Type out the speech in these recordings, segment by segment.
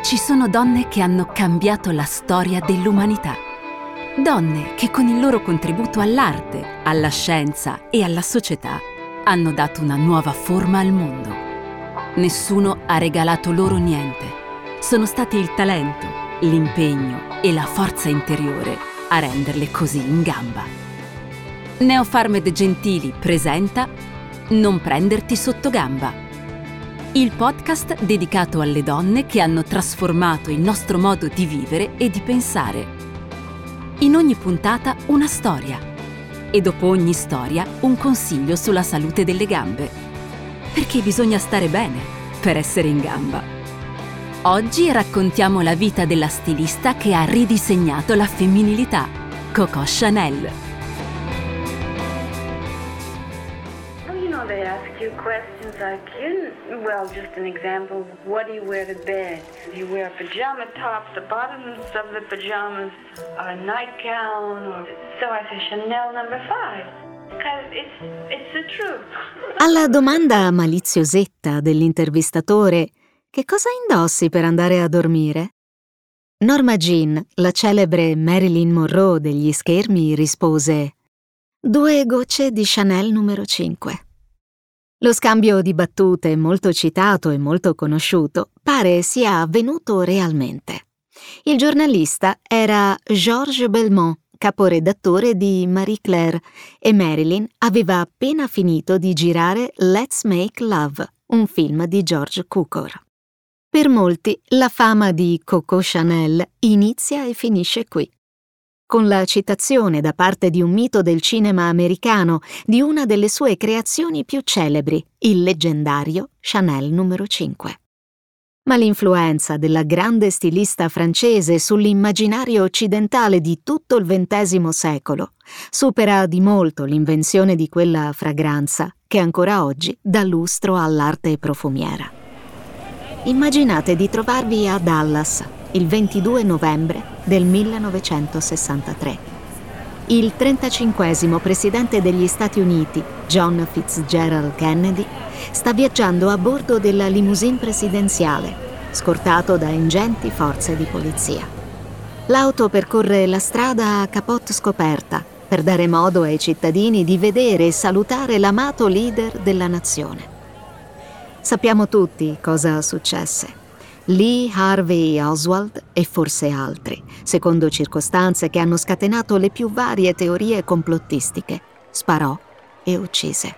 Ci sono donne che hanno cambiato la storia dell'umanità. Donne che con il loro contributo all'arte, alla scienza e alla società hanno dato una nuova forma al mondo. Nessuno ha regalato loro niente. Sono stati il talento, l'impegno e la forza interiore a renderle così in gamba. Neofarmed Gentili presenta Non prenderti sotto gamba il podcast dedicato alle donne che hanno trasformato il nostro modo di vivere e di pensare. In ogni puntata una storia e dopo ogni storia un consiglio sulla salute delle gambe. Perché bisogna stare bene per essere in gamba. Oggi raccontiamo la vita della stilista che ha ridisegnato la femminilità, Coco Chanel. Few questions like, you, well, just an example, what do you wear to bed? Do you wear a pajama top, the bottoms of the pajamas, a nightgown, or... So I say Chanel number five. Alla domanda maliziosetta dell'intervistatore che cosa indossi per andare a dormire? Norma Jean, la celebre Marilyn Monroe degli schermi, rispose Due gocce di Chanel numero 5. Lo scambio di battute, molto citato e molto conosciuto, pare sia avvenuto realmente. Il giornalista era Georges Belmont, caporedattore di Marie Claire, e Marilyn aveva appena finito di girare Let's Make Love, un film di George Cukor. Per molti la fama di Coco Chanel inizia e finisce qui con la citazione da parte di un mito del cinema americano di una delle sue creazioni più celebri, il leggendario Chanel numero 5. Ma l'influenza della grande stilista francese sull'immaginario occidentale di tutto il XX secolo supera di molto l'invenzione di quella fragranza che ancora oggi dà lustro all'arte profumiera. Immaginate di trovarvi a Dallas il 22 novembre del 1963. Il 35 presidente degli Stati Uniti, John Fitzgerald Kennedy, sta viaggiando a bordo della limousine presidenziale, scortato da ingenti forze di polizia. L'auto percorre la strada a capote scoperta per dare modo ai cittadini di vedere e salutare l'amato leader della nazione. Sappiamo tutti cosa successe. Lee Harvey Oswald e forse altri, secondo circostanze che hanno scatenato le più varie teorie complottistiche, sparò e uccise.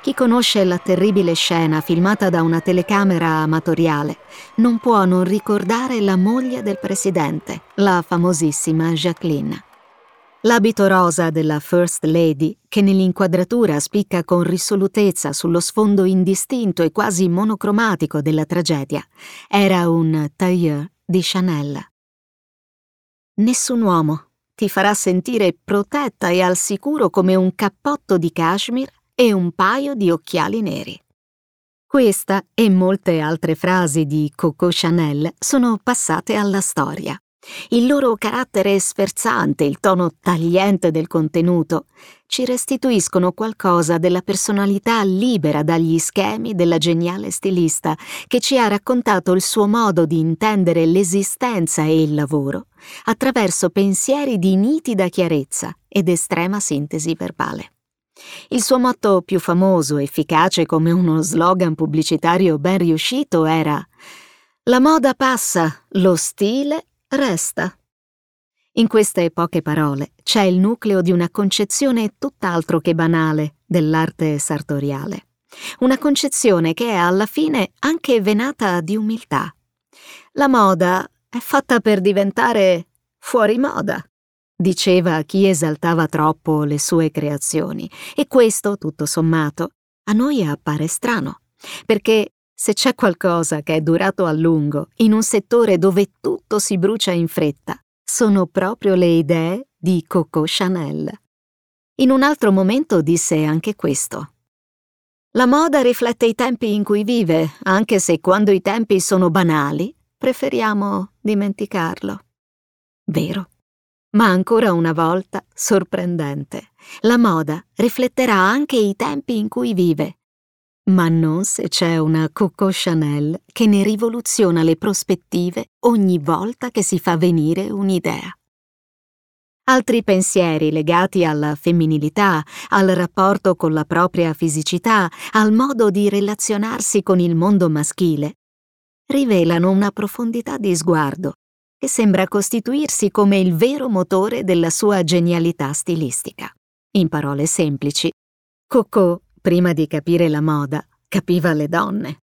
Chi conosce la terribile scena filmata da una telecamera amatoriale non può non ricordare la moglie del presidente, la famosissima Jacqueline. L'abito rosa della First Lady, che nell'inquadratura spicca con risolutezza sullo sfondo indistinto e quasi monocromatico della tragedia, era un tailleur di Chanel. Nessun uomo ti farà sentire protetta e al sicuro come un cappotto di cashmere e un paio di occhiali neri. Questa e molte altre frasi di Coco Chanel sono passate alla storia. Il loro carattere sferzante, il tono tagliente del contenuto, ci restituiscono qualcosa della personalità libera dagli schemi della geniale stilista che ci ha raccontato il suo modo di intendere l'esistenza e il lavoro attraverso pensieri di nitida chiarezza ed estrema sintesi verbale. Il suo motto più famoso, efficace come uno slogan pubblicitario ben riuscito, era La moda passa, lo stile resta. In queste poche parole c'è il nucleo di una concezione tutt'altro che banale dell'arte sartoriale. Una concezione che è alla fine anche venata di umiltà. La moda è fatta per diventare fuori moda, diceva chi esaltava troppo le sue creazioni, e questo, tutto sommato, a noi appare strano, perché se c'è qualcosa che è durato a lungo in un settore dove tutto si brucia in fretta, sono proprio le idee di Coco Chanel. In un altro momento disse anche questo. La moda riflette i tempi in cui vive, anche se quando i tempi sono banali, preferiamo dimenticarlo. Vero. Ma ancora una volta sorprendente. La moda rifletterà anche i tempi in cui vive, Ma non se c'è una Coco Chanel che ne rivoluziona le prospettive ogni volta che si fa venire un'idea. Altri pensieri legati alla femminilità, al rapporto con la propria fisicità, al modo di relazionarsi con il mondo maschile, rivelano una profondità di sguardo che sembra costituirsi come il vero motore della sua genialità stilistica. In parole semplici, Coco, prima di capire la moda, capiva le donne.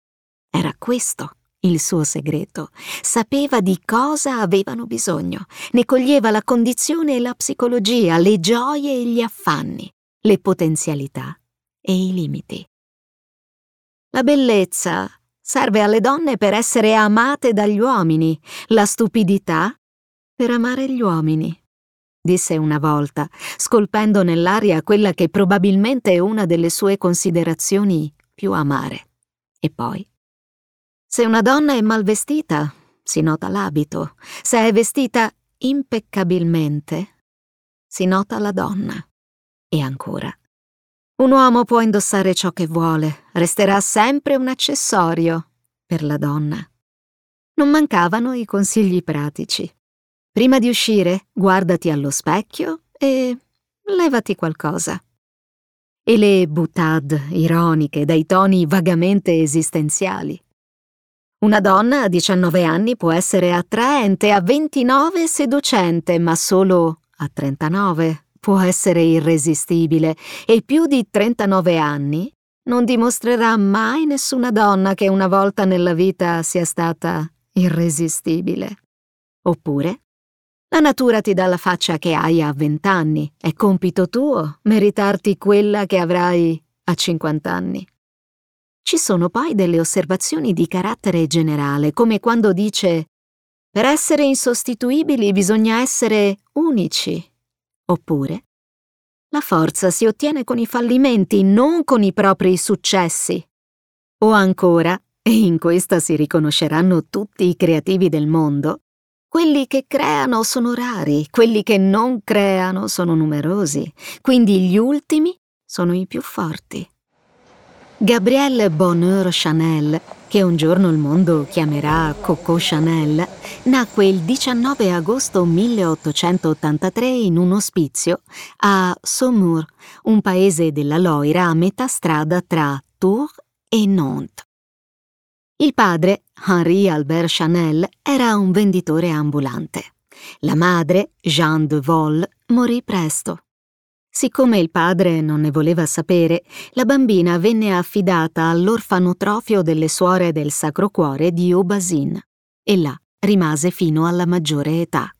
Era questo il suo segreto. Sapeva di cosa avevano bisogno, ne coglieva la condizione e la psicologia, le gioie e gli affanni, le potenzialità e i limiti. La bellezza serve alle donne per essere amate dagli uomini, la stupidità per amare gli uomini disse una volta, scolpendo nell'aria quella che probabilmente è una delle sue considerazioni più amare. E poi se una donna è mal vestita, si nota l'abito. Se è vestita impeccabilmente, si nota la donna. E ancora. Un uomo può indossare ciò che vuole, resterà sempre un accessorio per la donna. Non mancavano i consigli pratici. Prima di uscire, guardati allo specchio e levati qualcosa. E le boutade ironiche dai toni vagamente esistenziali. Una donna a 19 anni può essere attraente, a 29 seducente, ma solo a 39 può essere irresistibile e più di 39 anni non dimostrerà mai nessuna donna che una volta nella vita sia stata irresistibile. Oppure, la natura ti dà la faccia che hai a 20 anni, è compito tuo meritarti quella che avrai a 50 anni. Ci sono poi delle osservazioni di carattere generale, come quando dice per essere insostituibili bisogna essere unici. Oppure la forza si ottiene con i fallimenti, non con i propri successi. O ancora, e in questa si riconosceranno tutti i creativi del mondo, quelli che creano sono rari, quelli che non creano sono numerosi, quindi gli ultimi sono i più forti. Gabrielle Bonheur Chanel, che un giorno il mondo chiamerà Coco Chanel, nacque il 19 agosto 1883 in un ospizio a Saumur, un paese della Loira a metà strada tra Tours e Nantes. Il padre, Henri Albert Chanel, era un venditore ambulante. La madre, Jeanne de Vol, morì presto. Siccome il padre non ne voleva sapere, la bambina venne affidata all'orfanotrofio delle suore del Sacro Cuore di Aubazin e là rimase fino alla maggiore età.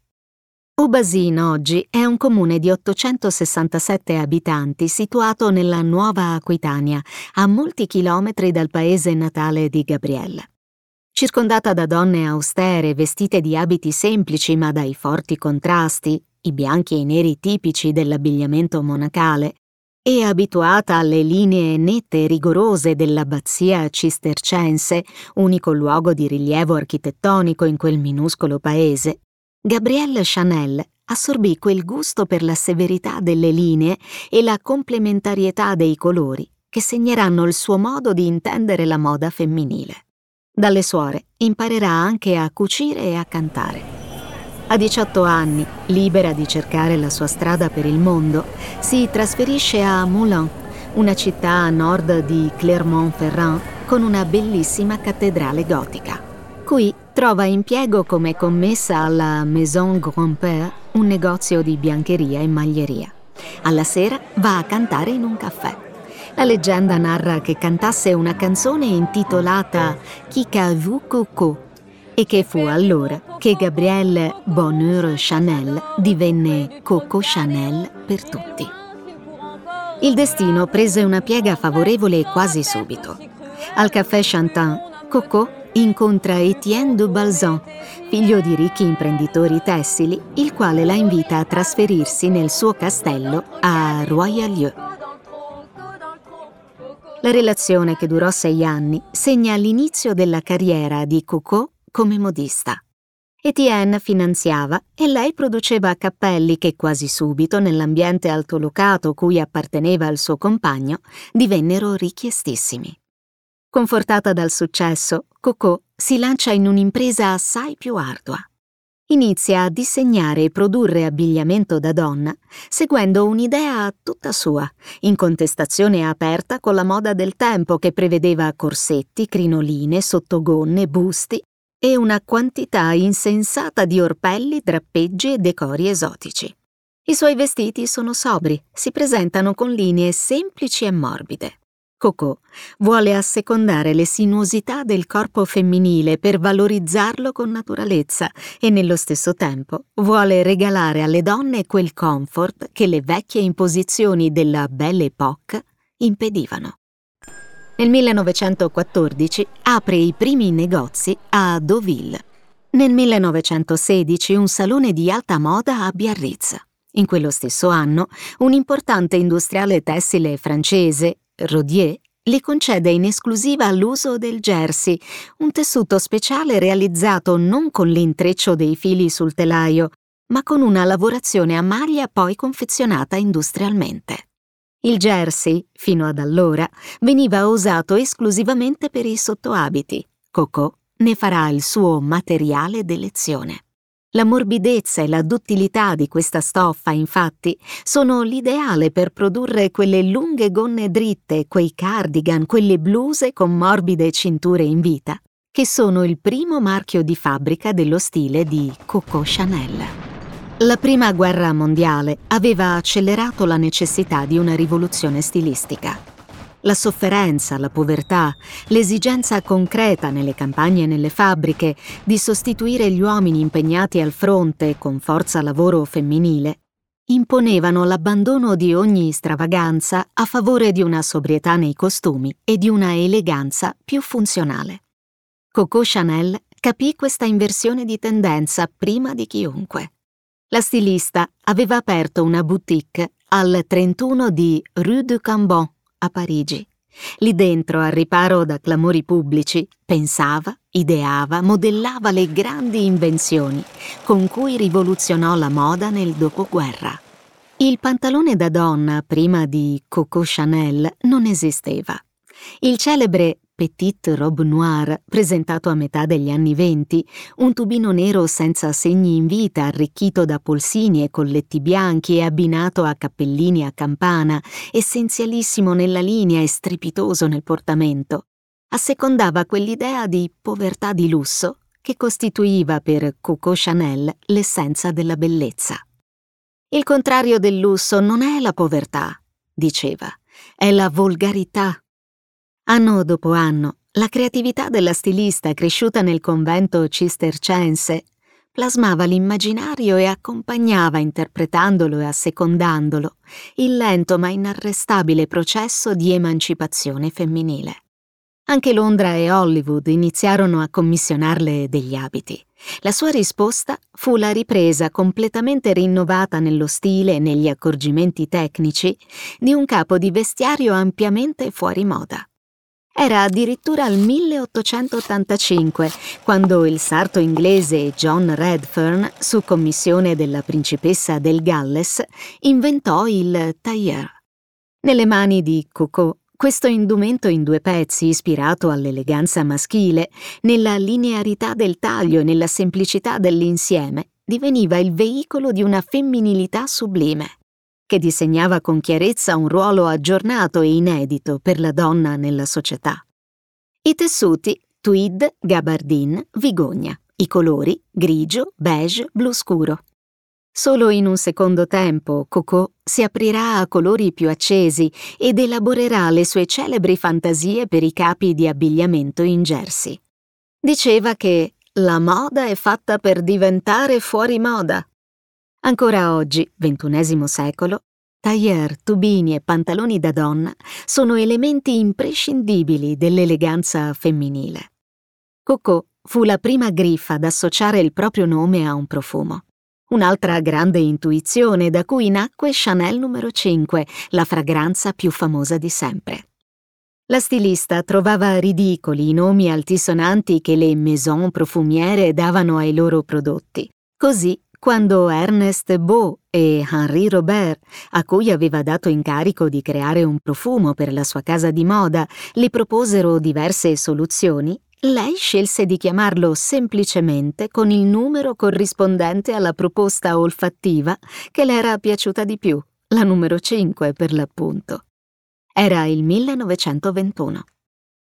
Aubazin oggi è un comune di 867 abitanti situato nella Nuova Aquitania, a molti chilometri dal paese natale di Gabrielle. Circondata da donne austere vestite di abiti semplici ma dai forti contrasti, i bianchi e i neri tipici dell'abbigliamento monacale, e abituata alle linee nette e rigorose dell'abbazia cistercense, unico luogo di rilievo architettonico in quel minuscolo paese, Gabrielle Chanel assorbì quel gusto per la severità delle linee e la complementarietà dei colori che segneranno il suo modo di intendere la moda femminile. Dalle suore imparerà anche a cucire e a cantare. A 18 anni, libera di cercare la sua strada per il mondo, si trasferisce a Moulins, una città a nord di Clermont-Ferrand con una bellissima cattedrale gotica. Qui trova impiego come commessa alla Maison Grand-Père, un negozio di biancheria e maglieria. Alla sera va a cantare in un caffè. La leggenda narra che cantasse una canzone intitolata Kika Vu Coco e che fu allora che Gabrielle Bonheur Chanel divenne Coco Chanel per tutti. Il destino prese una piega favorevole quasi subito. Al caffè Chantin, Coco incontra Etienne de Balzan, figlio di ricchi imprenditori tessili, il quale la invita a trasferirsi nel suo castello a Royalieu. La relazione, che durò sei anni, segna l'inizio della carriera di Coco come modista. Etienne finanziava e lei produceva cappelli che quasi subito, nell'ambiente altolocato cui apparteneva il suo compagno, divennero richiestissimi. Confortata dal successo, Coco si lancia in un'impresa assai più ardua. Inizia a disegnare e produrre abbigliamento da donna, seguendo un'idea tutta sua, in contestazione aperta con la moda del tempo che prevedeva corsetti, crinoline, sottogonne, busti e una quantità insensata di orpelli, drappeggi e decori esotici. I suoi vestiti sono sobri, si presentano con linee semplici e morbide. Coco vuole assecondare le sinuosità del corpo femminile per valorizzarlo con naturalezza e nello stesso tempo vuole regalare alle donne quel comfort che le vecchie imposizioni della Belle Époque impedivano. Nel 1914 apre i primi negozi a Deauville. Nel 1916 un salone di alta moda a Biarritz. In quello stesso anno un importante industriale tessile francese Rodier le concede in esclusiva l'uso del jersey, un tessuto speciale realizzato non con l'intreccio dei fili sul telaio, ma con una lavorazione a maglia poi confezionata industrialmente. Il jersey, fino ad allora, veniva usato esclusivamente per i sottoabiti. Coco ne farà il suo materiale d'elezione. La morbidezza e la duttilità di questa stoffa, infatti, sono l'ideale per produrre quelle lunghe gonne dritte, quei cardigan, quelle bluse con morbide cinture in vita, che sono il primo marchio di fabbrica dello stile di Coco Chanel. La prima guerra mondiale aveva accelerato la necessità di una rivoluzione stilistica la sofferenza, la povertà, l'esigenza concreta nelle campagne e nelle fabbriche di sostituire gli uomini impegnati al fronte con forza lavoro femminile, imponevano l'abbandono di ogni stravaganza a favore di una sobrietà nei costumi e di una eleganza più funzionale. Coco Chanel capì questa inversione di tendenza prima di chiunque. La stilista aveva aperto una boutique al 31 di Rue de Cambon a Parigi. Lì dentro, al riparo da clamori pubblici, pensava, ideava, modellava le grandi invenzioni con cui rivoluzionò la moda nel dopoguerra. Il pantalone da donna prima di Coco Chanel non esisteva. Il celebre Petite Robe Noire, presentato a metà degli anni venti, un tubino nero senza segni in vita, arricchito da polsini e colletti bianchi e abbinato a cappellini a campana, essenzialissimo nella linea e strepitoso nel portamento, assecondava quell'idea di povertà di lusso che costituiva per Coco Chanel l'essenza della bellezza. Il contrario del lusso non è la povertà, diceva, è la volgarità Anno dopo anno, la creatività della stilista cresciuta nel convento cistercense plasmava l'immaginario e accompagnava, interpretandolo e assecondandolo, il lento ma inarrestabile processo di emancipazione femminile. Anche Londra e Hollywood iniziarono a commissionarle degli abiti. La sua risposta fu la ripresa completamente rinnovata nello stile e negli accorgimenti tecnici di un capo di vestiario ampiamente fuori moda. Era addirittura al 1885, quando il sarto inglese John Redfern, su commissione della principessa del Galles, inventò il tailleur. Nelle mani di Coco, questo indumento in due pezzi, ispirato all'eleganza maschile, nella linearità del taglio e nella semplicità dell'insieme, diveniva il veicolo di una femminilità sublime che disegnava con chiarezza un ruolo aggiornato e inedito per la donna nella società. I tessuti tweed, gabardine, vigogna, i colori grigio, beige, blu scuro. Solo in un secondo tempo Coco si aprirà a colori più accesi ed elaborerà le sue celebri fantasie per i capi di abbigliamento in jersey. Diceva che la moda è fatta per diventare fuori moda Ancora oggi, XXI secolo, tailleur, tubini e pantaloni da donna sono elementi imprescindibili dell'eleganza femminile. Coco fu la prima griffa ad associare il proprio nome a un profumo. Un'altra grande intuizione da cui nacque Chanel numero 5, la fragranza più famosa di sempre. La stilista trovava ridicoli i nomi altisonanti che le maison profumiere davano ai loro prodotti Così quando Ernest Beau e Henri Robert, a cui aveva dato incarico di creare un profumo per la sua casa di moda, le proposero diverse soluzioni, lei scelse di chiamarlo semplicemente con il numero corrispondente alla proposta olfattiva che le era piaciuta di più, la numero 5 per l'appunto. Era il 1921.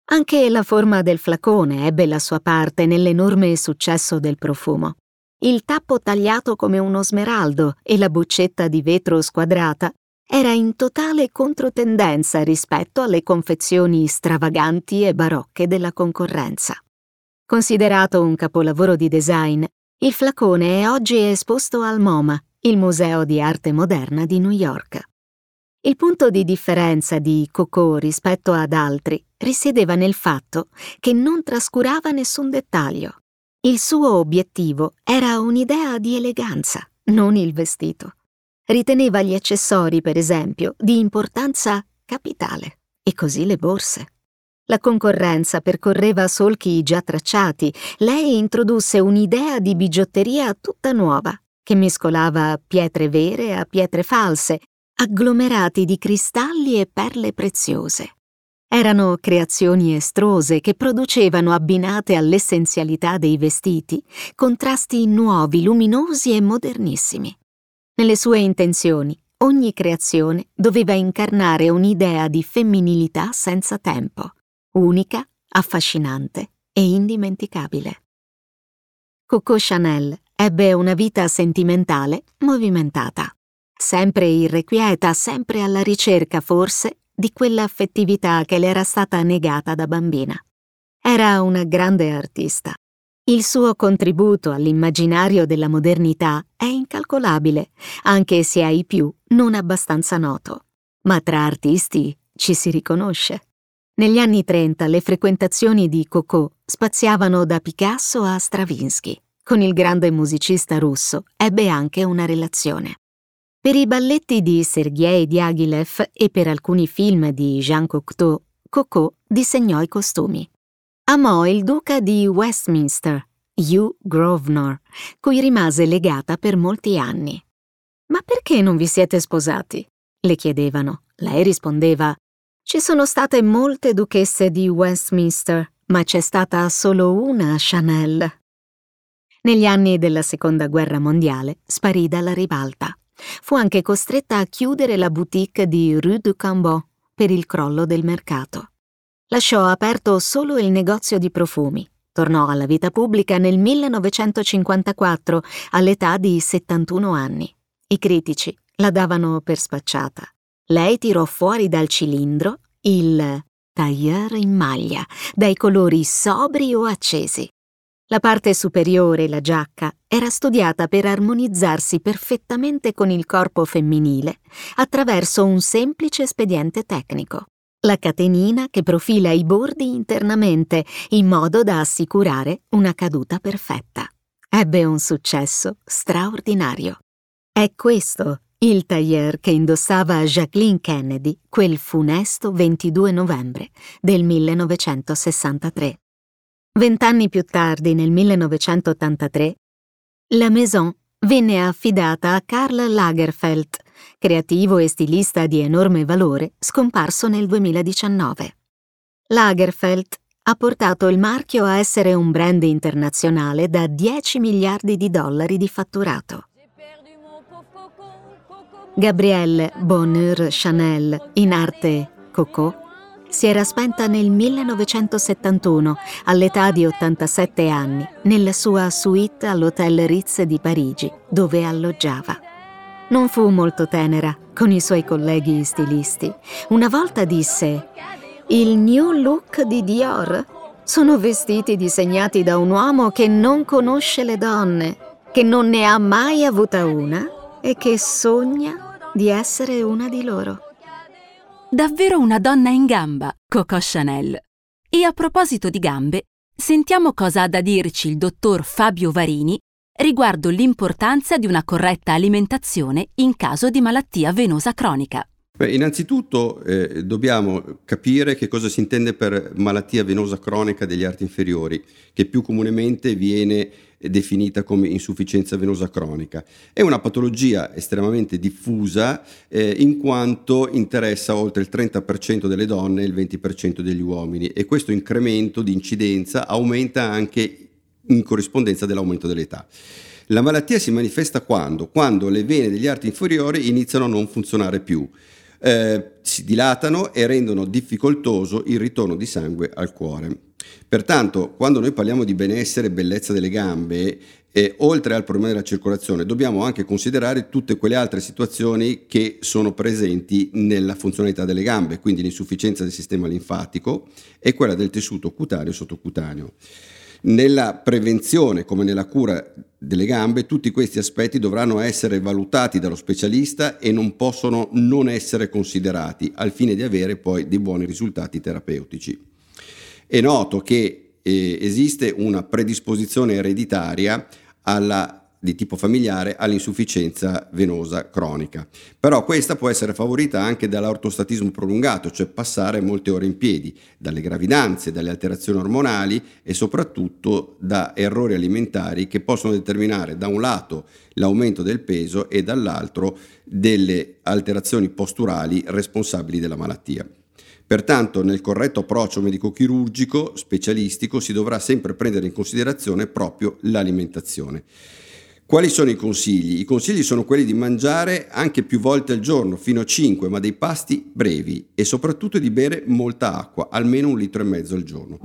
Anche la forma del flacone ebbe la sua parte nell'enorme successo del profumo. Il tappo tagliato come uno smeraldo e la boccetta di vetro squadrata era in totale controtendenza rispetto alle confezioni stravaganti e barocche della concorrenza. Considerato un capolavoro di design, il flacone è oggi esposto al MoMA, il Museo di Arte Moderna di New York. Il punto di differenza di Coco rispetto ad altri risiedeva nel fatto che non trascurava nessun dettaglio. Il suo obiettivo era un'idea di eleganza, non il vestito. Riteneva gli accessori, per esempio, di importanza capitale, e così le borse. La concorrenza percorreva solchi già tracciati. Lei introdusse un'idea di bigiotteria tutta nuova, che mescolava pietre vere a pietre false, agglomerati di cristalli e perle preziose. Erano creazioni estrose che producevano, abbinate all'essenzialità dei vestiti, contrasti nuovi, luminosi e modernissimi. Nelle sue intenzioni, ogni creazione doveva incarnare un'idea di femminilità senza tempo, unica, affascinante e indimenticabile. Coco Chanel ebbe una vita sentimentale movimentata, sempre irrequieta, sempre alla ricerca, forse, di quell'affettività che le era stata negata da bambina. Era una grande artista. Il suo contributo all'immaginario della modernità è incalcolabile, anche se ai più non abbastanza noto. Ma tra artisti ci si riconosce. Negli anni 30 le frequentazioni di Coco spaziavano da Picasso a Stravinsky. Con il grande musicista russo ebbe anche una relazione. Per i balletti di Sergei Diaghilev e per alcuni film di Jean Cocteau, Coco disegnò i costumi. Amò il duca di Westminster, Hugh Grosvenor, cui rimase legata per molti anni. Ma perché non vi siete sposati? le chiedevano. Lei rispondeva Ci sono state molte duchesse di Westminster, ma c'è stata solo una Chanel. Negli anni della Seconda Guerra Mondiale sparì dalla ribalta. Fu anche costretta a chiudere la boutique di Rue du Cambon per il crollo del mercato. Lasciò aperto solo il negozio di profumi. Tornò alla vita pubblica nel 1954 all'età di 71 anni. I critici la davano per spacciata. Lei tirò fuori dal cilindro il tailleur in maglia, dai colori sobri o accesi. La parte superiore, la giacca, era studiata per armonizzarsi perfettamente con il corpo femminile attraverso un semplice espediente tecnico. La catenina che profila i bordi internamente in modo da assicurare una caduta perfetta. Ebbe un successo straordinario. È questo il tailleur che indossava Jacqueline Kennedy quel funesto 22 novembre del 1963. Vent'anni più tardi, nel 1983, la Maison venne affidata a Karl Lagerfeld, creativo e stilista di enorme valore, scomparso nel 2019. Lagerfeld ha portato il marchio a essere un brand internazionale da 10 miliardi di dollari di fatturato. Gabrielle Bonheur Chanel, in arte Coco, si era spenta nel 1971, all'età di 87 anni, nella sua suite all'Hotel Ritz di Parigi, dove alloggiava. Non fu molto tenera con i suoi colleghi stilisti. Una volta disse: Il new look di Dior sono vestiti disegnati da un uomo che non conosce le donne, che non ne ha mai avuta una e che sogna di essere una di loro. Davvero una donna in gamba, Coco Chanel. E a proposito di gambe, sentiamo cosa ha da dirci il dottor Fabio Varini riguardo l'importanza di una corretta alimentazione in caso di malattia venosa cronica. Beh, innanzitutto eh, dobbiamo capire che cosa si intende per malattia venosa cronica degli arti inferiori, che più comunemente viene definita come insufficienza venosa cronica. È una patologia estremamente diffusa eh, in quanto interessa oltre il 30% delle donne e il 20% degli uomini e questo incremento di incidenza aumenta anche in corrispondenza dell'aumento dell'età. La malattia si manifesta quando? Quando le vene degli arti inferiori iniziano a non funzionare più. Eh, si dilatano e rendono difficoltoso il ritorno di sangue al cuore. Pertanto, quando noi parliamo di benessere e bellezza delle gambe, eh, oltre al problema della circolazione, dobbiamo anche considerare tutte quelle altre situazioni che sono presenti nella funzionalità delle gambe, quindi l'insufficienza del sistema linfatico e quella del tessuto cutaneo e sottocutaneo. Nella prevenzione come nella cura delle gambe, tutti questi aspetti dovranno essere valutati dallo specialista e non possono non essere considerati al fine di avere poi dei buoni risultati terapeutici. È noto che eh, esiste una predisposizione ereditaria alla di tipo familiare all'insufficienza venosa cronica. Però questa può essere favorita anche dall'ortostatismo prolungato, cioè passare molte ore in piedi, dalle gravidanze, dalle alterazioni ormonali e soprattutto da errori alimentari che possono determinare da un lato l'aumento del peso e dall'altro delle alterazioni posturali responsabili della malattia. Pertanto nel corretto approccio medico-chirurgico specialistico si dovrà sempre prendere in considerazione proprio l'alimentazione. Quali sono i consigli? I consigli sono quelli di mangiare anche più volte al giorno, fino a 5, ma dei pasti brevi e soprattutto di bere molta acqua, almeno un litro e mezzo al giorno.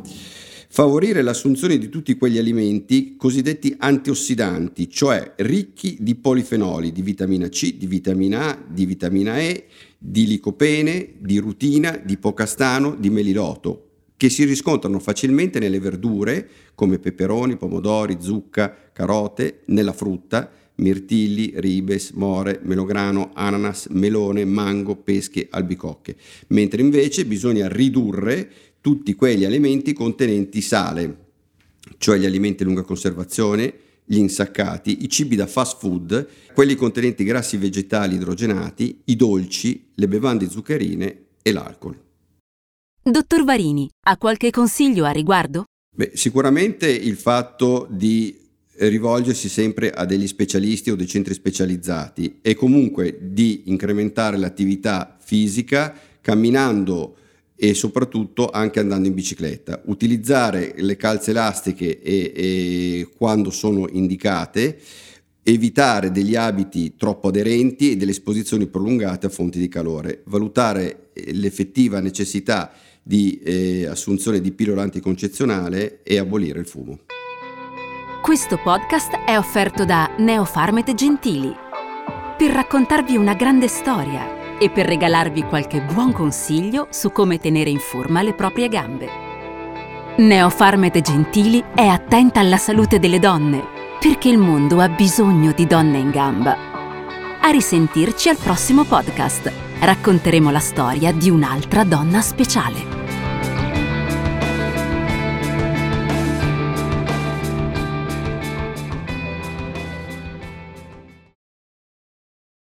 Favorire l'assunzione di tutti quegli alimenti cosiddetti antiossidanti, cioè ricchi di polifenoli, di vitamina C, di vitamina A, di vitamina E, di licopene, di rutina, di pocastano, di meliloto, che si riscontrano facilmente nelle verdure come peperoni, pomodori, zucca, carote, nella frutta, mirtilli, ribes, more, melograno, ananas, melone, mango, pesche, albicocche, mentre invece bisogna ridurre tutti quegli alimenti contenenti sale, cioè gli alimenti a lunga conservazione, gli insaccati, i cibi da fast food, quelli contenenti grassi vegetali idrogenati, i dolci, le bevande zuccherine e l'alcol. Dottor Varini, ha qualche consiglio a riguardo? Beh, sicuramente il fatto di rivolgersi sempre a degli specialisti o dei centri specializzati e comunque di incrementare l'attività fisica camminando e soprattutto anche andando in bicicletta. Utilizzare le calze elastiche e, e quando sono indicate, evitare degli abiti troppo aderenti e delle esposizioni prolungate a fonti di calore, valutare eh, l'effettiva necessità di eh, assunzione di pillola anticoncezionale e abolire il fumo. Questo podcast è offerto da Neofarmete Gentili per raccontarvi una grande storia e per regalarvi qualche buon consiglio su come tenere in forma le proprie gambe. Neofarmete Gentili è attenta alla salute delle donne perché il mondo ha bisogno di donne in gamba. A risentirci al prossimo podcast. Racconteremo la storia di un'altra donna speciale.